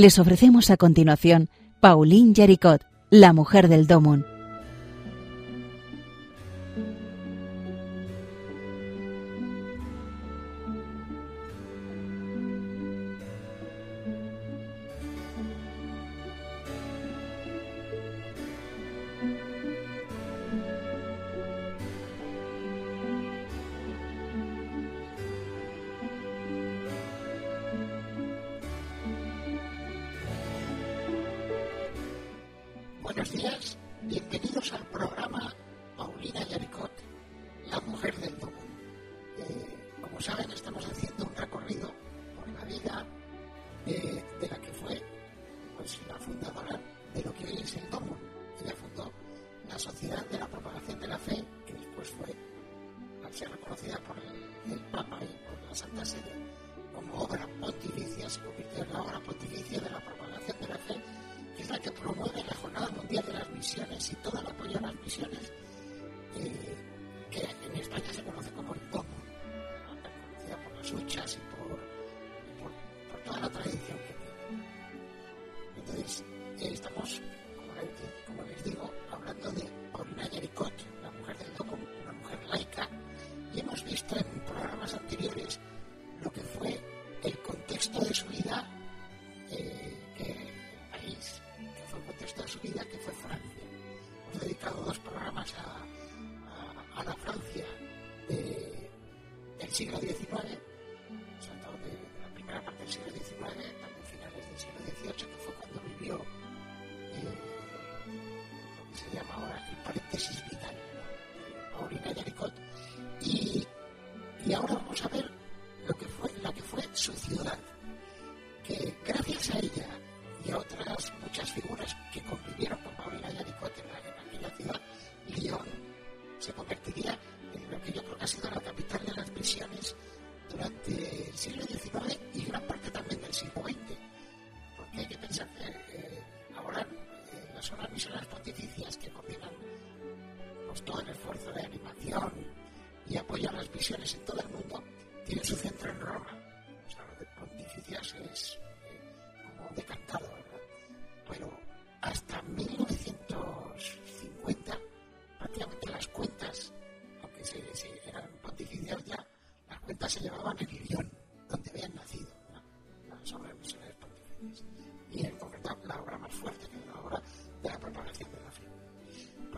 les ofrecemos a continuación Pauline Jericot, la mujer del Domun. buenos días. Bienvenidos al programa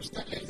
gusta leer.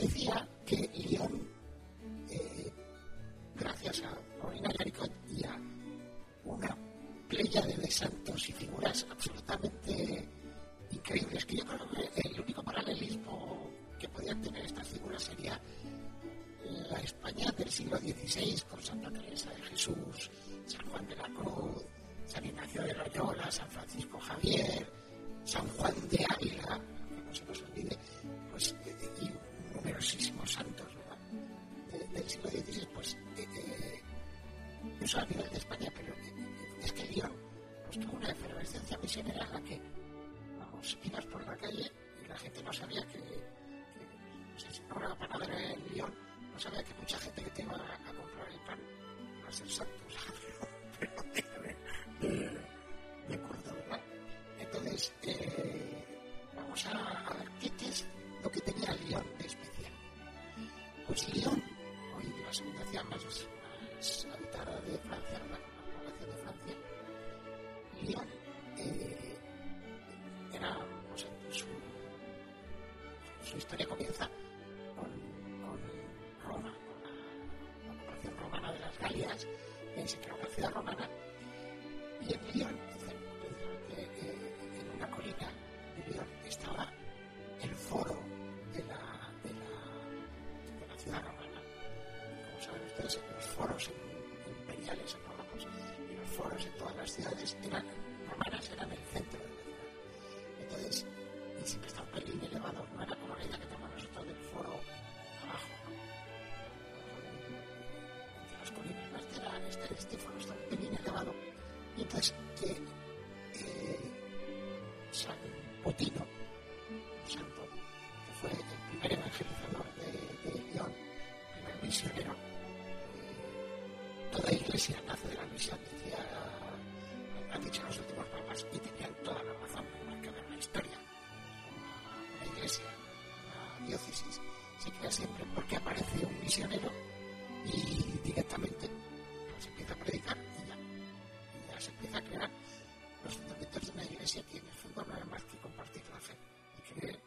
la romana. Como saben ustedes, los foros imperiales romanos y los foros en todas las ciudades eran romanas, eran el centro se crea siempre porque aparece un misionero y directamente pues, empieza a predicar y ya, ya se empieza a crear los fundamentos de una iglesia que en el fondo no más que compartir la fe y creer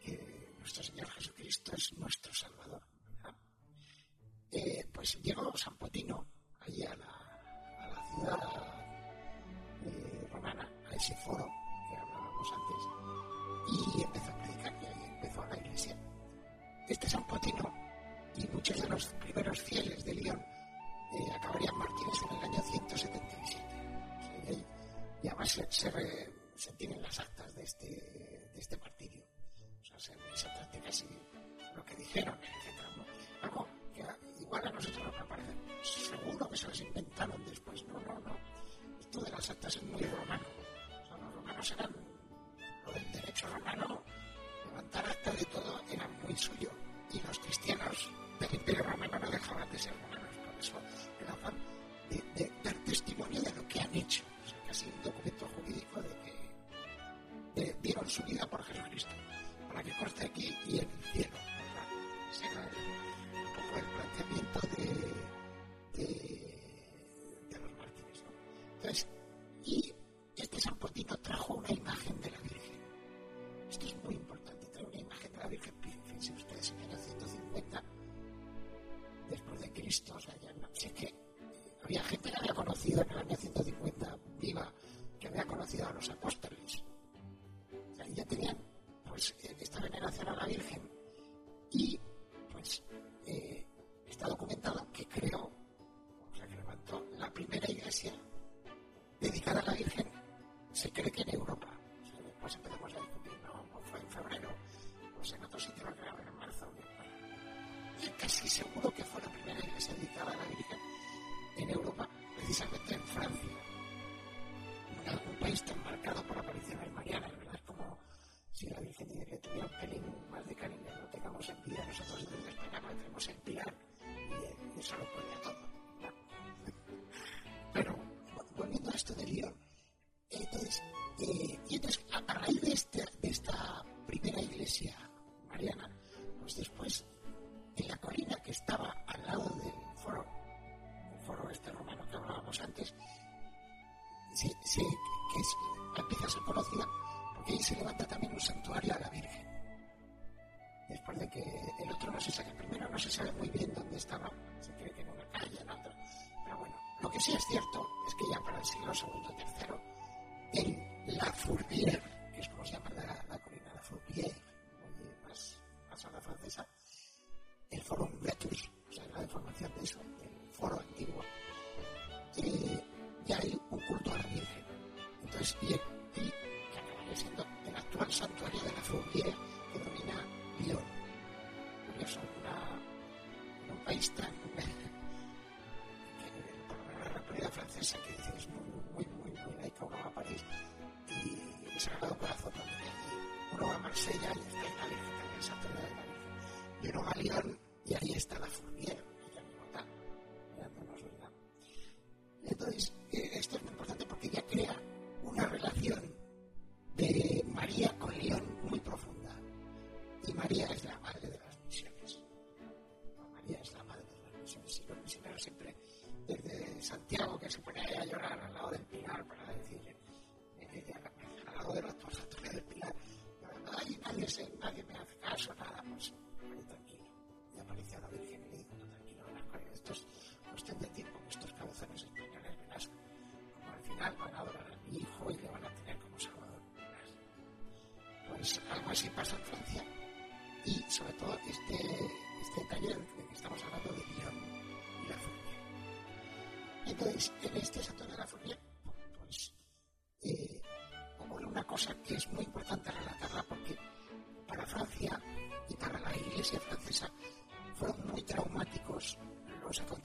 que nuestro Señor Jesucristo es nuestro Salvador. Eh, pues llegó San Potino allí a la, a la ciudad eh, romana, a ese foro que hablábamos antes, y empezó este San Potino y muchos de los primeros fieles de León eh, acabarían mártires en el año 177. y, además se, se, tienen las actas de este, de este martirio. O sea, se, se trata casi lo que dijeron, etc. Algo que igual a nosotros nos parece seguro que se las inventaron después. No, no, no. Esto de las actas es muy después no tengamos en vida nosotros desde España, tenemos el Pilar y, eso lo podía todo. Pero volviendo a esto de León, entonces, eh, entonces a, raíz de, este, de esta primera iglesia mariana, pues después en la colina que estaba al lado del foro, el foro este romano que hablábamos antes, se, que es, empieza a ser conocida porque ahí se levanta también un santuario a la Virgen. Que el otro no se sabe, primero no se sabe muy bien dónde estaba, se cree que en una calle, en otra. Pero bueno, lo que sí es cierto es que ya para el siglo II o III, en La Fourbière, misioneros siempre, desde Santiago, que se pone ahí a llorar al lado del Pilar para decir, eh, eh, al lado de la actual del Pilar, ay, nadie, se, nadie me hace caso, nada, pues tranquilo. Y aparece a la Virgen y le digo, tranquilo, esto es cuestión de tiempo estos cabezones españoles, verás, como al final van a adorar a mi hijo y le van a tener como salvador. Pues algo así pasa en Francia. Y sobre todo este, este taller Entonces, en este sector de la Fournier, pues eh, una cosa que es muy importante relatarla porque para Francia y para la Iglesia francesa fueron muy traumáticos los acontecimientos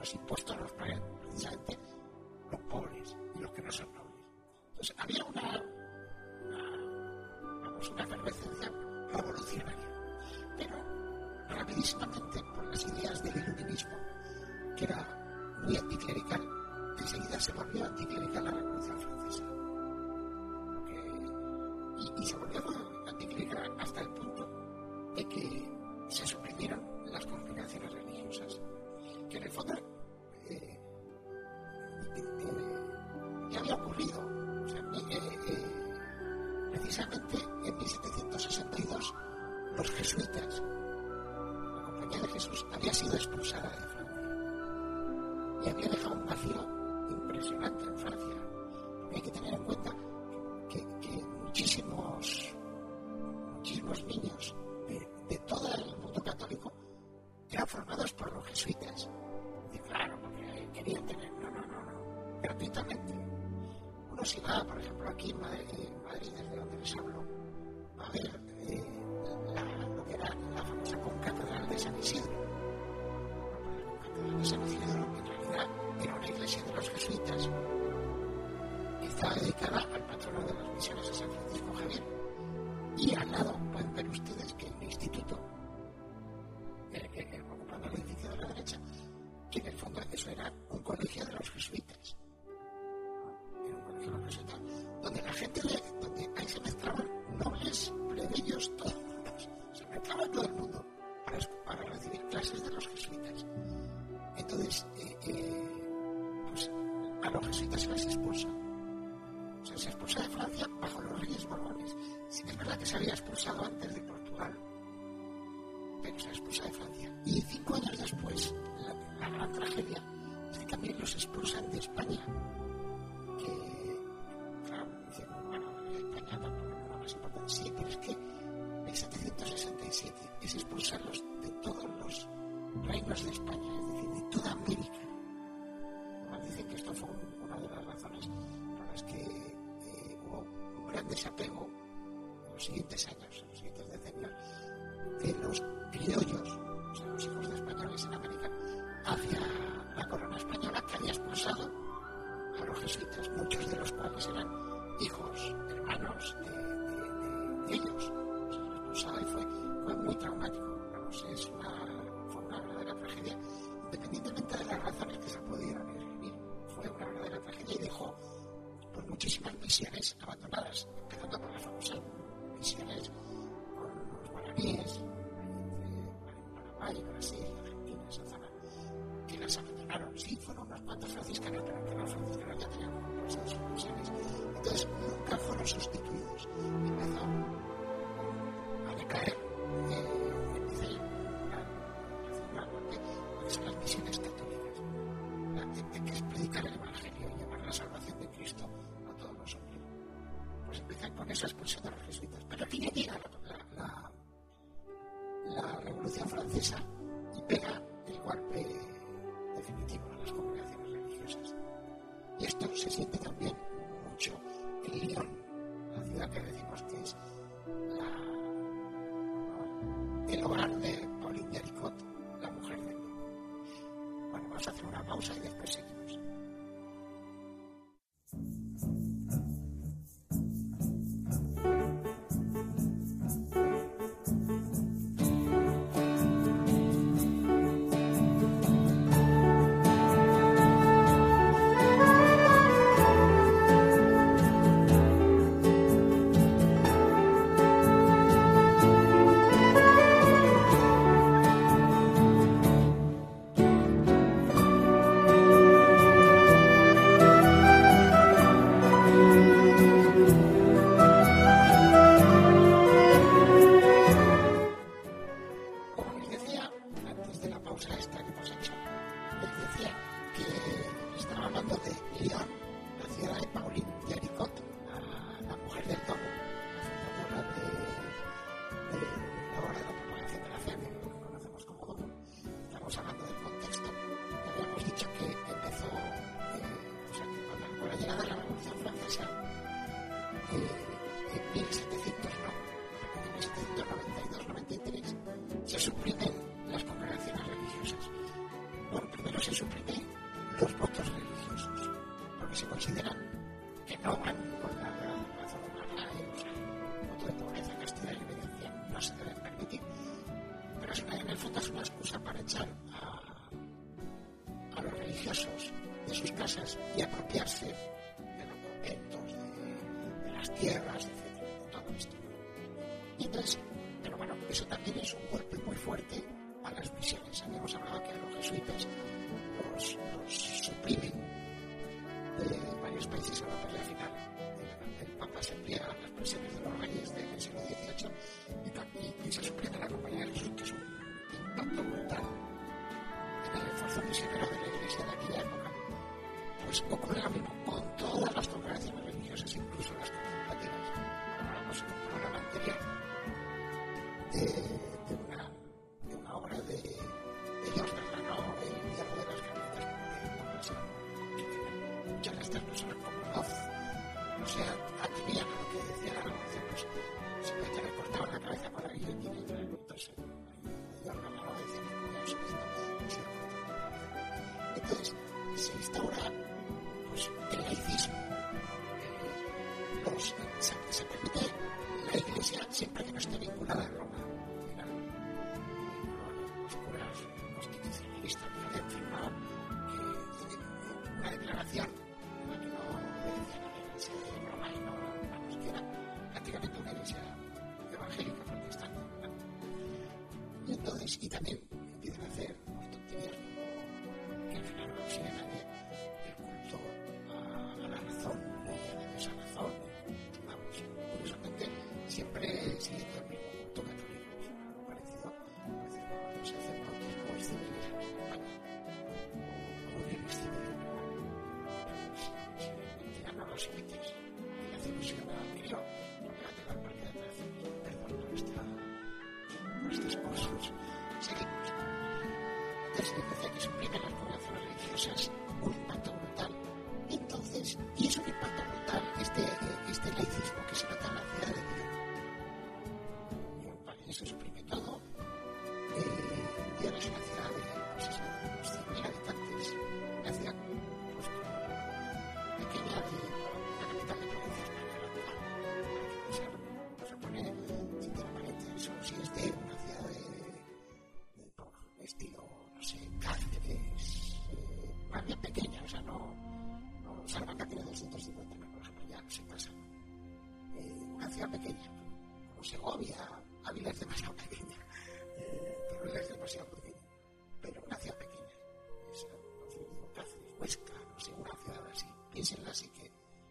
los impuestos los pagan los y había dejado un vacío impresionante en Francia. Hay que tener en cuenta que, que muchísimos, muchísimos niños de, de, todo el mundo católico eran formados por los jesuitas. Y claro, porque querían tener, no, no, no, no, gratuitamente. Uno si va, por ejemplo, aquí Madrid, en Madrid desde donde les hablo, que esto fue una de las razones por las que eh, hubo un gran desapego en los siguientes años, en los siguientes decenios, de los criollos, o sea, los hijos de españoles en América, hacia la corona española que había expulsado a los jesuitas, muchos de los cuales eran hijos, hermanos de, ellos. O sea, expulsado y fue, muy traumático. Vamos, es una, fue una verdadera tragedia, independientemente de las razones que se pudieran y dejó por muchísimas misiones abandonadas, empezando por las famosas misiones con los guaraníes, Paraguay, Brasil, Argentina, esa zona, que las abandonaron. Sí, fueron unas cuantas franciscanas de los momentos, de, de las tierras, etcétera, todo esto. Y entonces, pero bueno, eso también es un golpe muy fuerte a las misiones. Habíamos hablado que a los jesuitas los, los suprimen eh, de varios países europeos y al final el, Papa se emplea a las presiones de los reyes del siglo XVIII y, también, y se suprime la Compañía de Jesús, que es un impacto brutal en el esfuerzo misionero de la Iglesia de aquella época. Pues ocurre la misma pequeña, como Segovia, Ávila es demasiado pequeña, eh, es demasiado pequeña, pero una ciudad pequeña, es, no sé, Cáceres, Huesca, no sé, una ciudad así, piénsenla así que,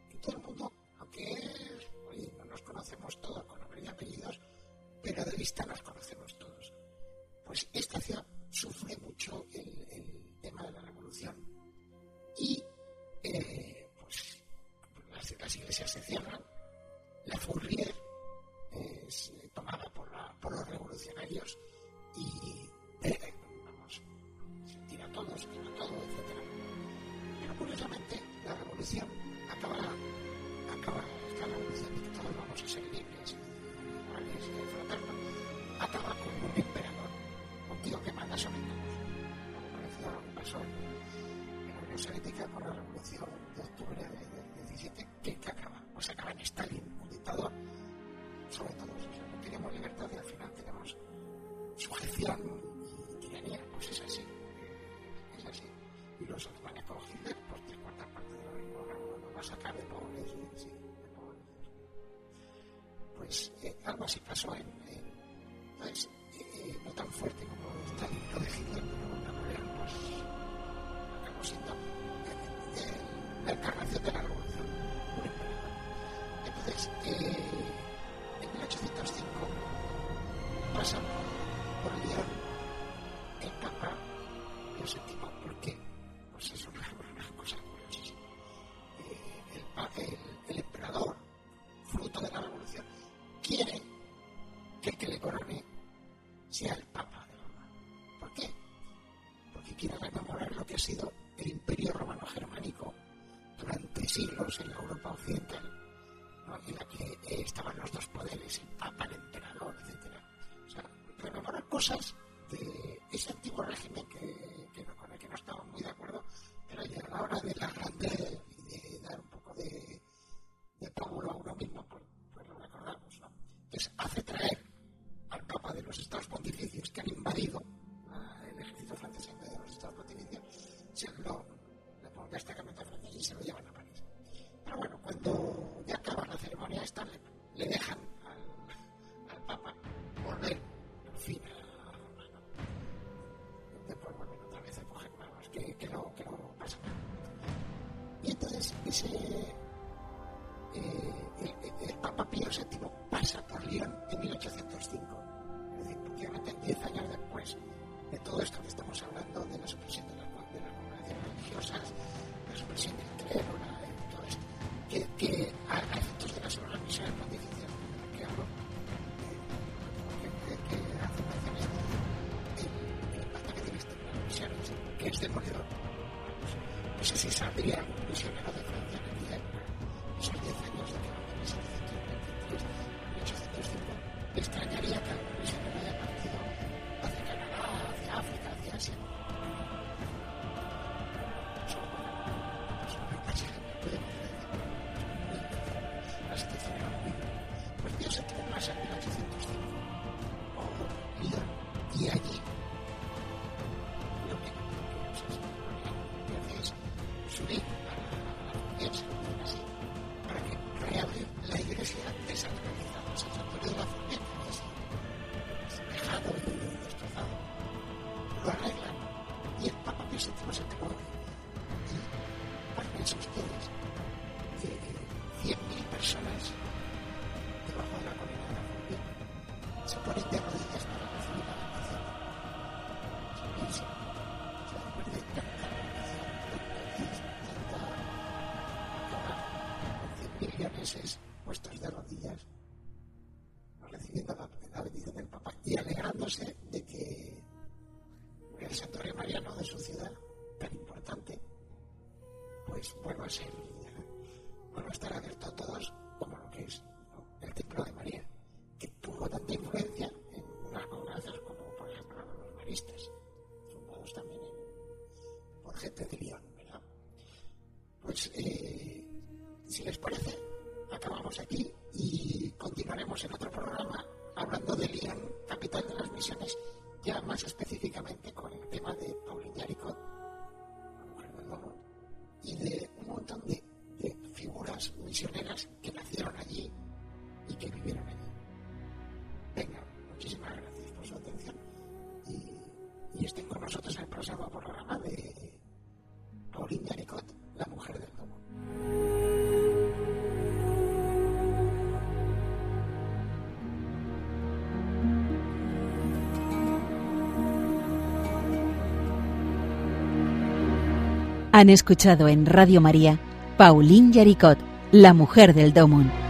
que todo el mundo, aunque es, oye, no nos conocemos todos con nombre y apellidos, pero de vista nos conocemos todos. Pues esta ciudad sufre mucho el, el tema de la revolución. Y eh, pues las, las iglesias se cierran, la furria pues eh, algo así pasó en, en pues, eh, no tan fuerte como está dentro de Hitler, pero de manera nos acabó siendo la encarnación de la revolución. Entonces, eh, Terima. de que el santuario mariano de su ciudad, tan importante, pues vuelva a ser, vuelva a estar abierto a todos como lo que es el templo de María, que tuvo tanta influencia en unas congregaciones como, por ejemplo, los maristas, fundados también por gente de León, ¿verdad? Pues, eh, si les parece, acabamos aquí y continuaremos en otro programa hablando de León ya más específicas. Han escuchado en Radio María Pauline Yaricot, la mujer del Domón.